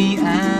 the end.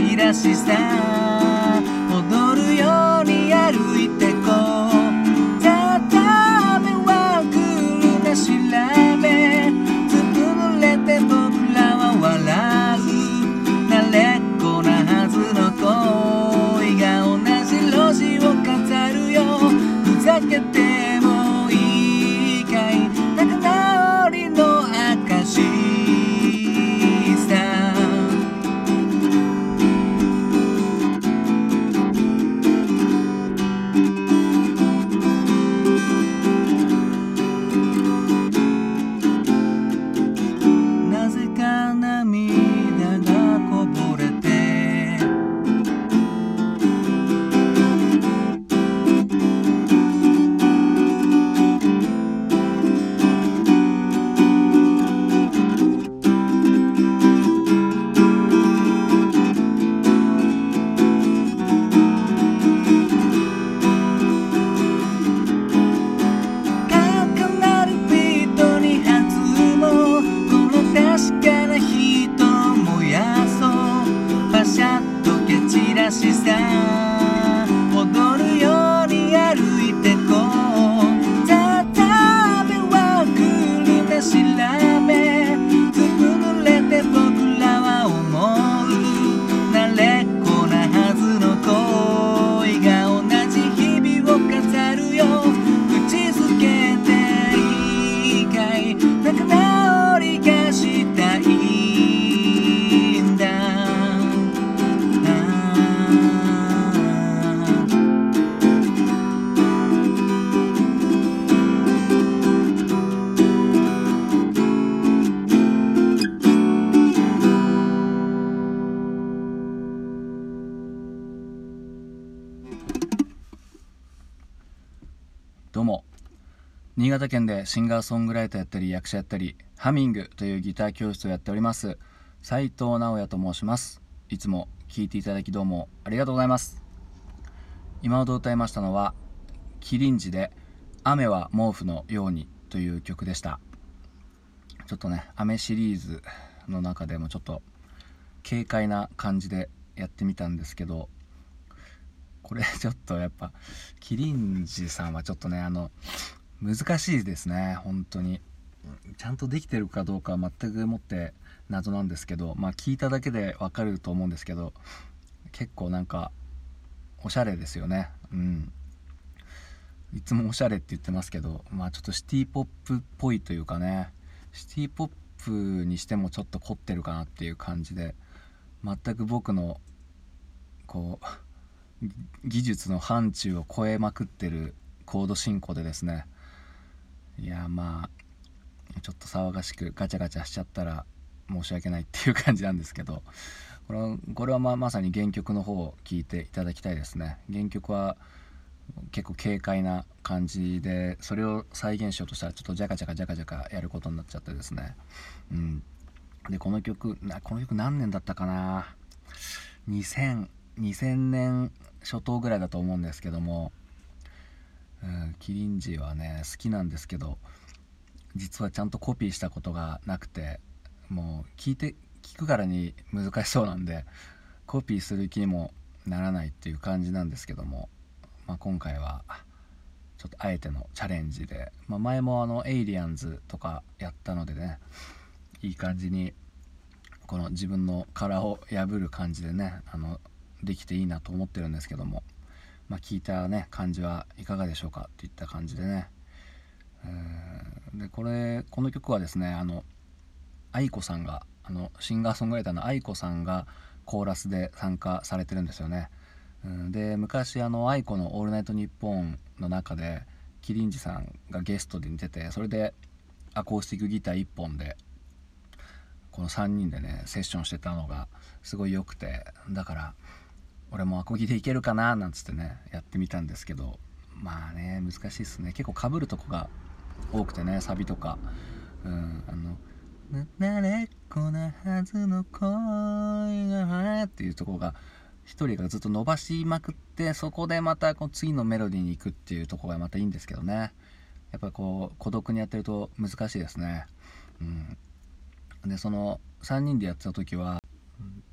と蹴シャッと蹴散らしさ新潟県でシンガーソングライターやったり役者やったりハミングというギター教室をやっております斉藤直也と申します。いつも聴いていただきどうもありがとうございます。今ほど歌いましたのはキリンジで雨は毛布のようにという曲でした。ちょっとね雨シリーズの中でもちょっと軽快な感じでやってみたんですけどこれちょっとやっぱキリンジさんはちょっとねあの難しいですね本当に。ちゃんとできてるかどうかは全くもって謎なんですけどまあ聞いただけでわかると思うんですけど結構なんかおしゃれですよね。うん。いつもおしゃれって言ってますけどまあちょっとシティポップっぽいというかね。シティポップにしてもちょっと凝ってるかなっていう感じで全く僕のこう技術の範疇を超えまくってるコード進行でですねいやまあちょっと騒がしくガチャガチャしちゃったら申し訳ないっていう感じなんですけどこれこれはまあまさに原曲の方を聴いていただきたいですね。原曲は結構軽快な感じでそれを再現しようとしたらちょっとジャカジャカジャカジャカやることになっちゃってですね。うん。でこの曲なこの曲何年だったかな？2000 2000年初頭ぐらいだと思うんですけども、うん、キリンジはね好きなんですけど実はちゃんとコピーしたことがなくてもう聞いて聞くからに難しそうなんでコピーする気にもならないっていう感じなんですけども、まあ、今回はちょっとあえてのチャレンジで、まあ、前もあのエイリアンズとかやったのでねいい感じにこの自分の殻を破る感じでねあのできていいなと思ってるんですけども、まあ、聞いたね感じはいかがでしょうかっていった感じでね、えー、でこれこの曲はですねあの愛子さんがあのシンガーソングライターの愛子さんがコーラスで参加されてるんですよね。うん、で昔あの愛子の「オールナイトニッポン」の中でキリンジさんがゲストで似ててそれでアコースティックギター1本でこの3人でねセッションしてたのがすごい良くてだから俺もアコギでいけるかななんつってねやってみたんですけどまあね難しいっすね。結構かぶるとこが多くてねサビとか。うんあの慣れっこなはずの恋がっていうとこが一人がずっと伸ばしまくってそこでまたこう次のメロディーに行くっていうとこがまたいいんですけどね。やっぱこう孤独にやってると難しいですね。うん。でその3人でやってた時は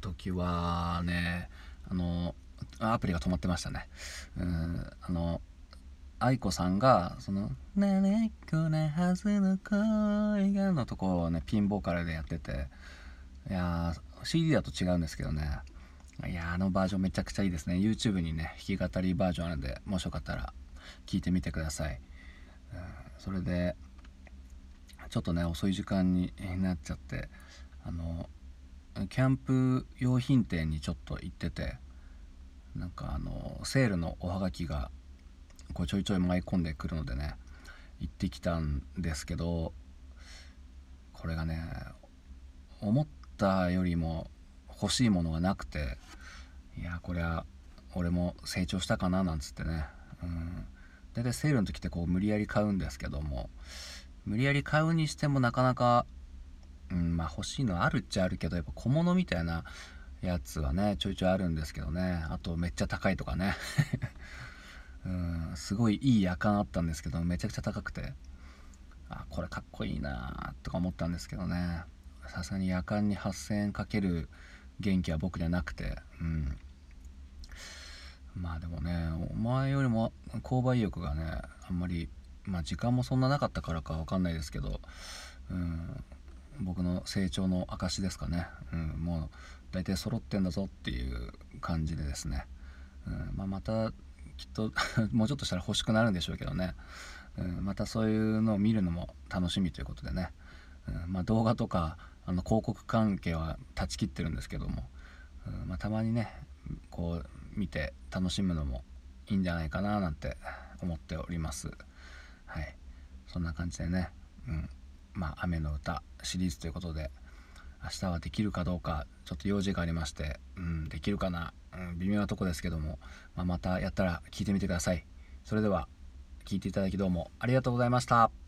時はねあのアプリが止まってましたね。うんあの愛子さんがその「なれっこなはずの恋が」のとこをねピンボーカルでやってて。いや CD だと違うんですけどね。いやあのバージョンめちゃくちゃいいですね。YouTube にね弾き語りバージョンあるんでもしよかったら聞いてみてください、うん、それでちょっとね遅い時間になっちゃってあのキャンプ用品店にちょっと行っててなんかあのセールのおはがきがこうちょいちょい舞い込んでくるのでね行ってきたんですけどこれがね思ったよりも欲しいものがなくていやこれは俺も成長したかななんつってねうん。大体セールの時ってこう無理やり買うんですけども無理やり買うにしてもなかなか、うんまあ、欲しいのあるっちゃあるけどやっぱ小物みたいなやつはねちょいちょいあるんですけどね。あとめっちゃ高いとかね。うんすごいいい夜間あったんですけどめちゃくちゃ高くて。あこれかっこいいなとか思ったんですけどね。さすがに夜間に8000円かける元気は僕にはなくて。うん。まあでもねお前よりも購買意欲がねあんまりまあ時間もそんななかったからか分かんないですけど、うん、僕の成長の証ですかね、うん、もう大体揃ってんだぞっていう感じでですね、うんまあ、またきっと もうちょっとしたら欲しくなるんでしょうけどね、うん、またそういうのを見るのも楽しみということでね、うんまあ、動画とかあの広告関係は断ち切ってるんですけども、うんまあ、たまにねこう見て楽しむのもいいんじゃないかななんて思っております。はい。そんな感じでね、うん。まあ、雨の歌シリーズということで明日はできるかどうかちょっと用事がありまして、うん、できるかな、うん、微妙なとこですけども、まあ、またやったら聞いてみてください。それでは聞いていただきどうもありがとうございました。